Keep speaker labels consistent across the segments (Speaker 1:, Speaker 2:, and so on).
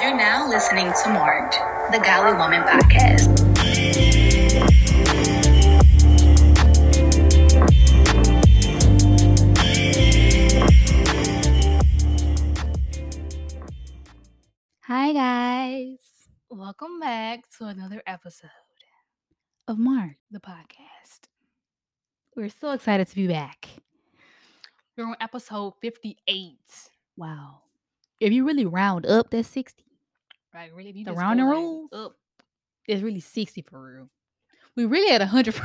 Speaker 1: You're now listening to Marked, the Godly Woman podcast.
Speaker 2: Hi, guys. Welcome back to another episode of Mark, the podcast. We're so excited to be back. We're on episode 58. Wow. If you really round up, that's 60.
Speaker 3: Right, really.
Speaker 2: The
Speaker 3: go, like,
Speaker 2: rules?
Speaker 3: Up.
Speaker 2: It's really 60 for real. We really at 100.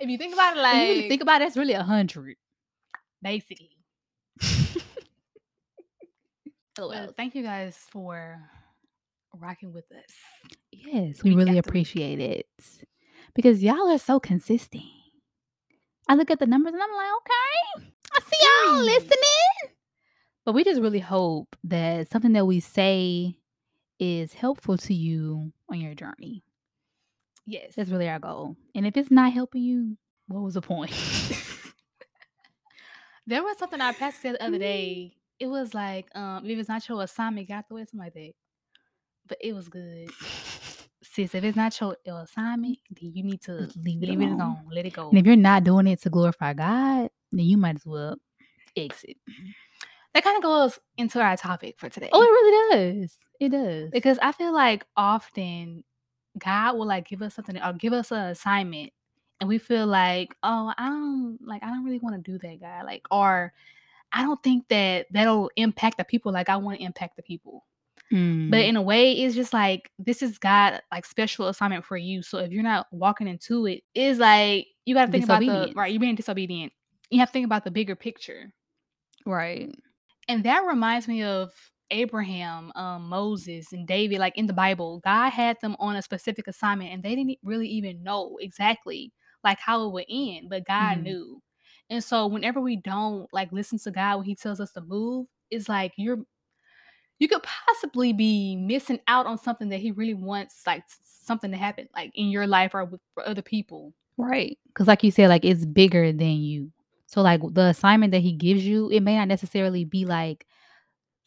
Speaker 3: If you think about it, like
Speaker 2: really think about it, it's really 100.
Speaker 3: basically.
Speaker 2: Oh,
Speaker 3: Well, thank you guys for rocking with us.
Speaker 2: Yes, we
Speaker 3: week
Speaker 2: really appreciate it because y'all are so consistent. I look at the numbers and I'm like, okay, I see y'all listening. But we just really hope that something that we say is helpful to you on your journey.
Speaker 3: Yes.
Speaker 2: That's really our goal. And if it's not helping you, what was the point?
Speaker 3: There was something our pastor said the other day. It was like, um, if it's not your assignment, get out the way, something like that. But it was good. Sis, if it's not your, your assignment, then you need to
Speaker 2: leave it
Speaker 3: leave it
Speaker 2: alone.
Speaker 3: alone. Let it go.
Speaker 2: and if you're not doing it to glorify God, then you might as well exit.
Speaker 3: That kind of goes into our topic for today.
Speaker 2: Oh, it really does. It does.
Speaker 3: because I feel like often God will like give us something or give us an assignment, and we feel like, oh, I don't like, I don't really want to do that, God, like, or I don't think that that'll impact the people like I want to impact the people. But
Speaker 2: Mm.
Speaker 3: in a way, it's just like this is God like special assignment for you. So if you're not walking into it, it's like you got to think about the right. You're being disobedient. You have to think about the bigger picture.
Speaker 2: right.
Speaker 3: And that reminds me of Abraham, um, Moses, and David, like in the Bible. God had them on a specific assignment and they didn't really even know exactly like how it would end, but God
Speaker 2: Mhm.
Speaker 3: knew. And so whenever we don't like listen to God when He tells us to move, it's like you're you could possibly be missing out on something that He really wants, like something to happen, like in your life or with for other people.
Speaker 2: Right. Because, like you said, like it's bigger than you. So, like the assignment that he gives you, it may not necessarily be like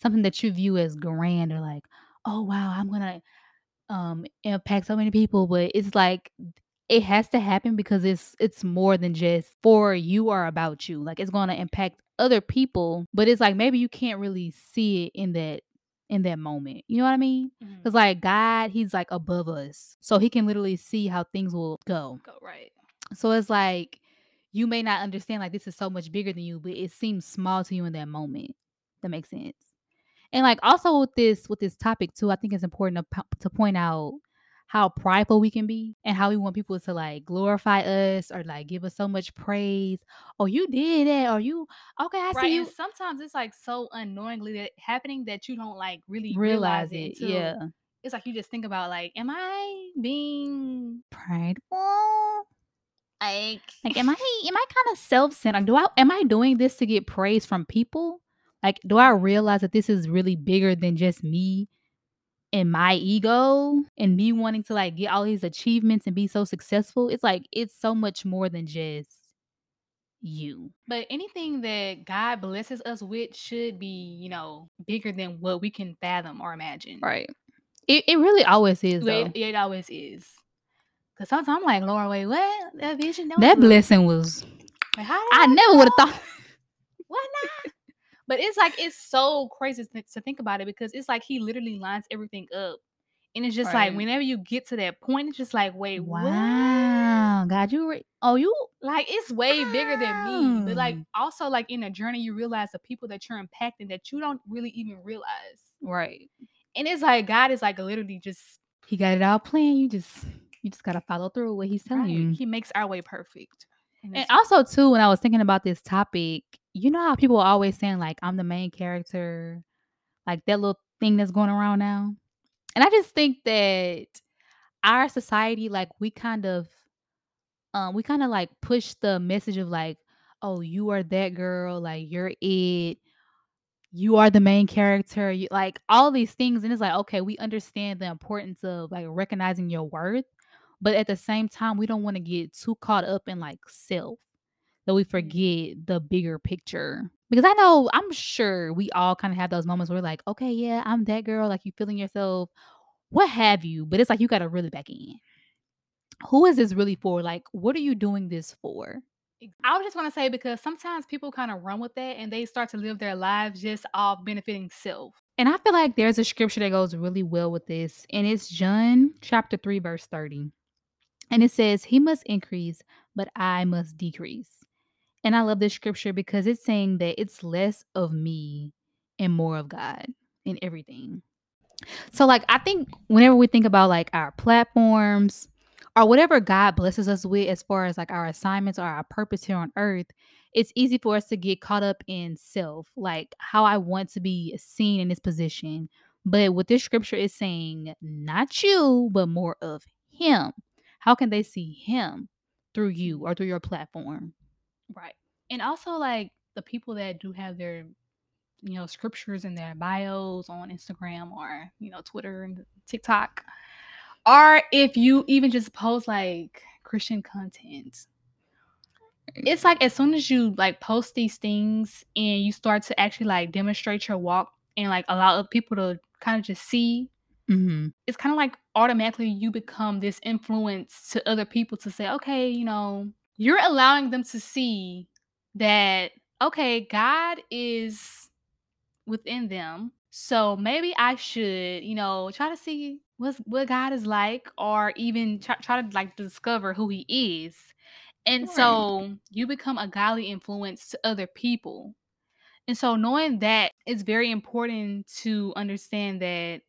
Speaker 2: something that you view as grand or like, oh, wow, I'm going to um impact so many people. But it's like, it has to happen because it's it's more than just for you or about you like it's going to impact other people but it's like maybe you can't really see it in that in that moment you know what i mean because like god he's like above us so he can literally see how things will go
Speaker 3: Go right.
Speaker 2: so it's like you may not understand like this is so much bigger than you, but it seems small to you in that moment. That makes sense. And like also with this with this topic too, I think it's important to to point out how prideful we can be and how we want people to like glorify us or like give us so much praise. Oh, you did that, or you okay? I
Speaker 3: right.
Speaker 2: see you
Speaker 3: And sometimes it's like so unknowingly that happening that you don't like really
Speaker 2: realize
Speaker 3: realize, it.
Speaker 2: it. Yeah,
Speaker 3: It's like you just think about like, am I being
Speaker 2: prideful.
Speaker 3: Like
Speaker 2: Like, am I am I kind of self centered? Do I am I doing this to get praise from people? Like, do I realize that this is really bigger than just me and my ego and me wanting to like get all these achievements and be so successful? It's like it's so much more than just you.
Speaker 3: But anything that God blesses us with should be, you know, bigger than what we can fathom or imagine.
Speaker 2: Right. It it really always is.
Speaker 3: It, it always is. Cause sometimes I'm like, Lord, wait, what? That vision?
Speaker 2: That
Speaker 3: good.
Speaker 2: blessing was
Speaker 3: Like,
Speaker 2: I never would have thought
Speaker 3: What not? But it's like it's so crazy to, think about it because it's like he literally lines everything up, and it's just
Speaker 2: Right.
Speaker 3: like whenever you get to that point, it's just like, wait, what?
Speaker 2: God, you re- oh you
Speaker 3: Like it's way bigger than me. But like also like in a journey, you realize the people that you're impacting that you don't really even realize.
Speaker 2: right.
Speaker 3: And it's like God is like literally just
Speaker 2: He got it all planned. You just you just gotta follow through with what he's telling
Speaker 3: right.
Speaker 2: you.
Speaker 3: He makes our way perfect.
Speaker 2: And
Speaker 3: it's-
Speaker 2: also too, when I was thinking about this topic, you know how people are always saying like I'm the main character, like that little thing that's going around now. And I just think that our society, like we kind of um we kind of like push the message of like, oh, you are that girl, like you're it, you are the main character, you like all these things. And it's like, okay, we understand the importance of like recognizing your worth, but at the same time, we don't want to get too caught up in like self that we mm-hmm. forget the bigger picture Because I know I'm sure we all kind of have those moments where we're like, okay, yeah, I'm that girl. Like you feeling yourself, what have you? But it's like you got to really back in. Who is this really for? Like, what are you doing this for?
Speaker 3: I would just want to say because sometimes people kind of run with that and they start to live their lives just off benefiting self.
Speaker 2: And I feel like there's a scripture that goes really well with this, and it's John chapter 3, verse 30. And it says, He must increase, but I must decrease. And I love this scripture because it's saying that it's less of me and more of God in everything. So, like, I think whenever we think about like our platforms or whatever God blesses us with as far as like our assignments or our purpose here on earth, it's easy for us to get caught up in self, like how I want to be seen in this position. But what this scripture is saying, not you, but more of Him. How can they see Him through you mm-hmm. or through your platform?
Speaker 3: Right. And also, like the people that do have their, you know, scriptures in their bios on Instagram or, you know, Twitter and TikTok, or if you even just post like Christian content it's mm. like as soon as you like post these things and you start to actually like demonstrate your walk and like allow people to kind of just see
Speaker 2: mm-hmm.
Speaker 3: it's kind of like automatically you become this influence to other people to say okay you know you're allowing them to see that okay god is within them so maybe i should you know try to see what's what god is like or even try, try to like discover who he is and
Speaker 2: Right.
Speaker 3: so you become a godly influence to other people. And so knowing that it's very important to understand that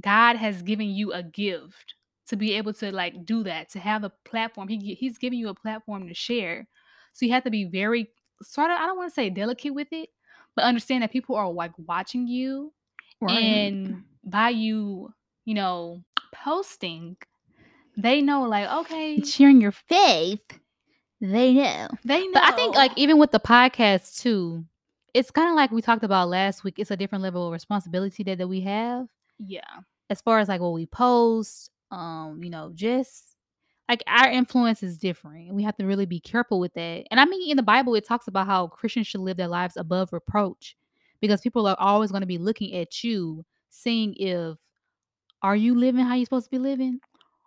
Speaker 3: God has given you a gift to be able to like do that, to have a platform. He he's giving you a platform to share. So you have to be very sort of I don't want to say delicate with it, but understand that people are like watching you
Speaker 2: Right.
Speaker 3: and by you, you know, posting, they know like okay,
Speaker 2: sharing your faith, they know.
Speaker 3: they know.
Speaker 2: But I think like even with the podcast too, it's kind of like we talked about last week. It's a different level of responsibility that, that we have
Speaker 3: yeah.
Speaker 2: as far as like what we post. Um, you know, just like our influence is different. We have to really be careful with that. And I mean, in the Bible, it talks about how Christians should live their lives above reproach because people are always going to be looking at you, seeing if are you living how you're supposed to be living?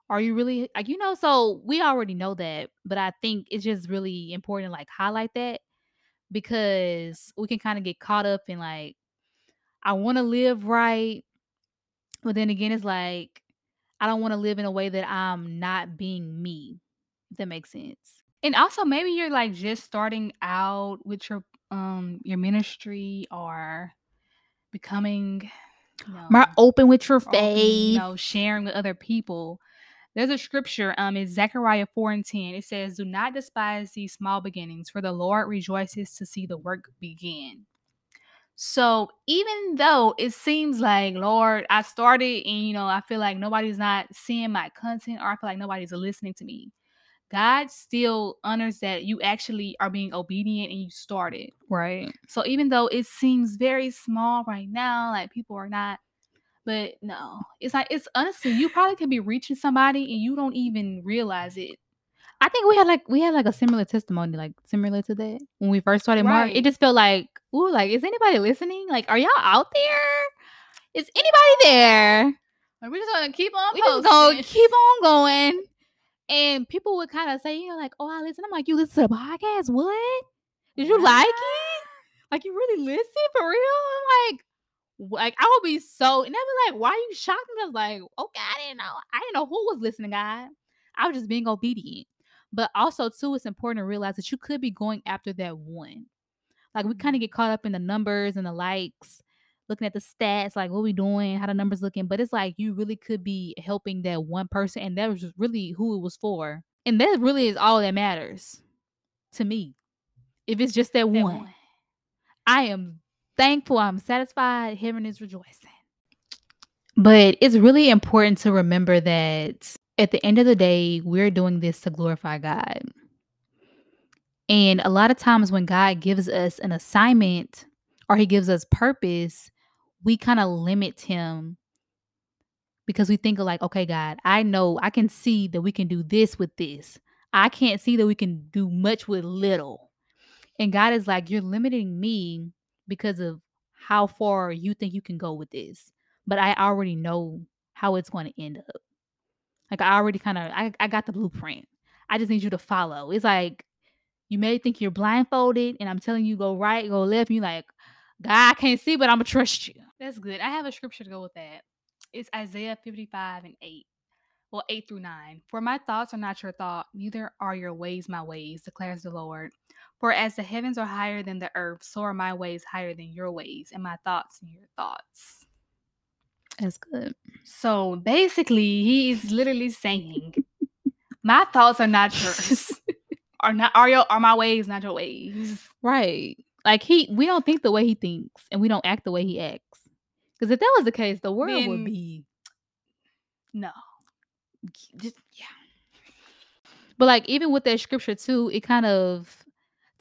Speaker 2: Are you really like you know? So we already know that, but I think it's just really important to like highlight that because we can kind of get caught up in like I want to live right, but then again, it's like I don't want to live in a way that I'm not being me. If that makes sense.
Speaker 3: And also maybe you're like just starting out with your um your ministry or becoming you know,
Speaker 2: More open with your faith.
Speaker 3: you know, sharing with other people. There's a scripture, um, it's Zechariah 4 and 10. It says, Do not despise these small beginnings, for the Lord rejoices to see the work begin. So even though it seems like, Lord, I started and you know, I feel like nobody's not seeing my content or I feel like nobody's listening to me. God still honors that you actually are being obedient and you started.
Speaker 2: Right.
Speaker 3: So even though it seems very small right now, like people are not, but no, it's like it's honestly you probably could be reaching somebody and you don't even realize it.
Speaker 2: I think we had like we had like a similar testimony, like similar to that when we first started Mark. It just felt like, ooh, like is anybody listening? Like, are y'all out there? Is anybody there?
Speaker 3: Like, we're just gonna keep on
Speaker 2: We just gonna keep on going. And people would kind of say, you know, like, oh, I listen. I'm like, you listen to the podcast? What? Did you like it? Like, you really listen for real? I'm like, like I would be so, and they be like, why are you shocked? And I was like, okay, I didn't know. I didn't know who was listening, God. I was just being obedient. But also, too, it's important to realize that you could be going after that one. Like we kind of mm-hmm. get caught up in the numbers and the likes, looking at the stats, like what we doing, how the numbers looking. But it's like you really could be helping that one person, and that was really who it was for. And that really is all that matters to me. If it's just that,
Speaker 3: That
Speaker 2: one,
Speaker 3: one.
Speaker 2: I am thankful. I'm satisfied. Heaven is rejoicing. But it's really important to remember that at the end of the day, we're doing this to glorify God. And a lot of times when God gives us an assignment or he gives us purpose, we kind of limit him because we think of like, okay, God, I know I can see that we can do this with this. I can't see that we can do much with little. And God is like, You're limiting me because of how far you think you can go with this. But I already know how it's going to end up. Like I already kind of I, I got the blueprint. I just need you to follow. It's like you may think you're blindfolded and I'm telling you go right, go left, you like, God I can't see, but I'm gonna trust you.
Speaker 3: That's good. I have a scripture to go with that. It's Isaiah 55 and 8. Well, 8 through 9. For my thoughts are not your thought, neither are your ways my ways, declares the Lord. For as the heavens are higher than the earth, so are my ways higher than your ways, and my thoughts than your thoughts.
Speaker 2: That's good.
Speaker 3: So basically, he is literally saying, My thoughts are not yours. are not are your are my ways not your ways.
Speaker 2: Right. Like he we don't think the way he thinks and we don't act the way he acts. Because if that was the case, the world
Speaker 3: Then-
Speaker 2: would be
Speaker 3: No.
Speaker 2: just yeah. But like even with that scripture too, it kind of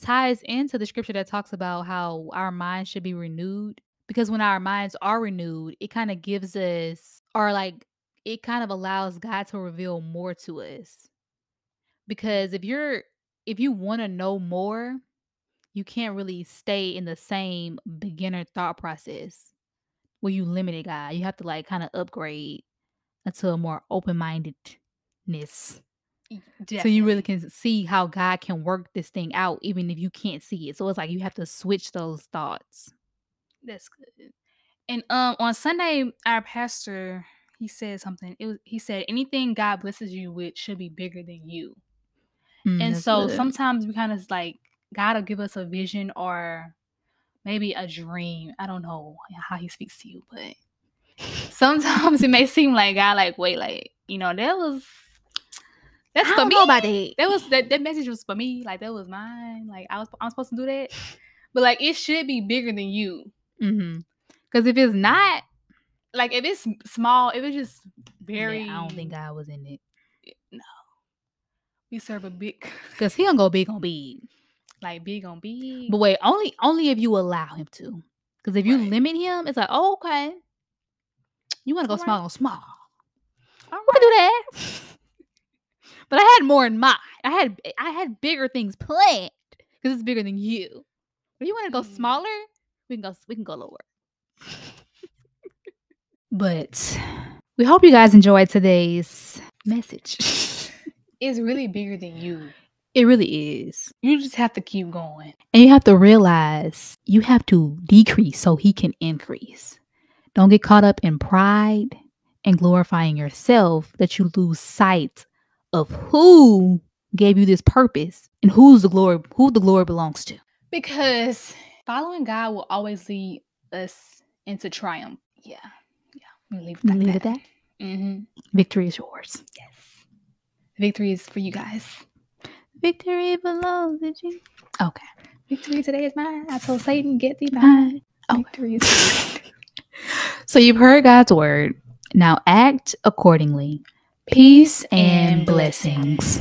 Speaker 2: ties into the scripture that talks about how our mind should be renewed. Because when our minds are renewed, it kind of gives us or like it kind of allows God to reveal more to us. Because if you're if you want to know more, you can't really stay in the same beginner thought process where you limited God. You have to like kind of upgrade into a more open mindedness. So you really can see how God can work this thing out, even if you can't see it. So it's like you have to switch those thoughts.
Speaker 3: That's good. And um on Sunday, our pastor he said something. It was he said anything God blesses you with should be bigger than you.
Speaker 2: Mm,
Speaker 3: and so
Speaker 2: good.
Speaker 3: sometimes we kind of like God will give us a vision or maybe a dream. I don't know how he speaks to you, but sometimes it may seem like God like wait like you know that was that's
Speaker 2: I
Speaker 3: for
Speaker 2: don't
Speaker 3: me.
Speaker 2: know about that.
Speaker 3: that was that, that message was for me like that was mine like I was I'm supposed to do that, but like it should be bigger than you.
Speaker 2: Mm-hmm. Because if it's not,
Speaker 3: Like if it's small, if it's just very
Speaker 2: yeah, I don't think God was in it. No.
Speaker 3: We serve a big
Speaker 2: Because he don't go big on big.
Speaker 3: like big on big.
Speaker 2: But wait, only only if you allow him to. Because if you
Speaker 3: Right.
Speaker 2: limit him, it's like, oh, okay. You want to go
Speaker 3: Alright.
Speaker 2: small on small.
Speaker 3: All
Speaker 2: can do that. But I had more in mind. I had I had bigger things planned because it's bigger than you. If you want to go
Speaker 3: Mm.
Speaker 2: smaller, we can go we can go lower. but we hope you guys enjoyed today's message.
Speaker 3: It's really bigger than you.
Speaker 2: it really is.
Speaker 3: You just have to keep going.
Speaker 2: And you have to realize you have to decrease so he can increase. Don't get caught up in pride and glorifying yourself that you lose sight of who gave you this purpose and who's the glory who the glory belongs to.
Speaker 3: Because following God will always lead us into triumph. Yeah. Yeah. I'm leave it like
Speaker 2: leave
Speaker 3: that.
Speaker 2: it that.
Speaker 3: Mm-hmm.
Speaker 2: Victory is yours.
Speaker 3: Yes. Victory is for you guys.
Speaker 2: Victory belongs to you. Okay.
Speaker 3: Victory today is mine. I told Satan, get thee behind.
Speaker 2: Oh.
Speaker 3: Victory is
Speaker 2: So you've heard God's word. Now act accordingly. Peace and
Speaker 3: blessings.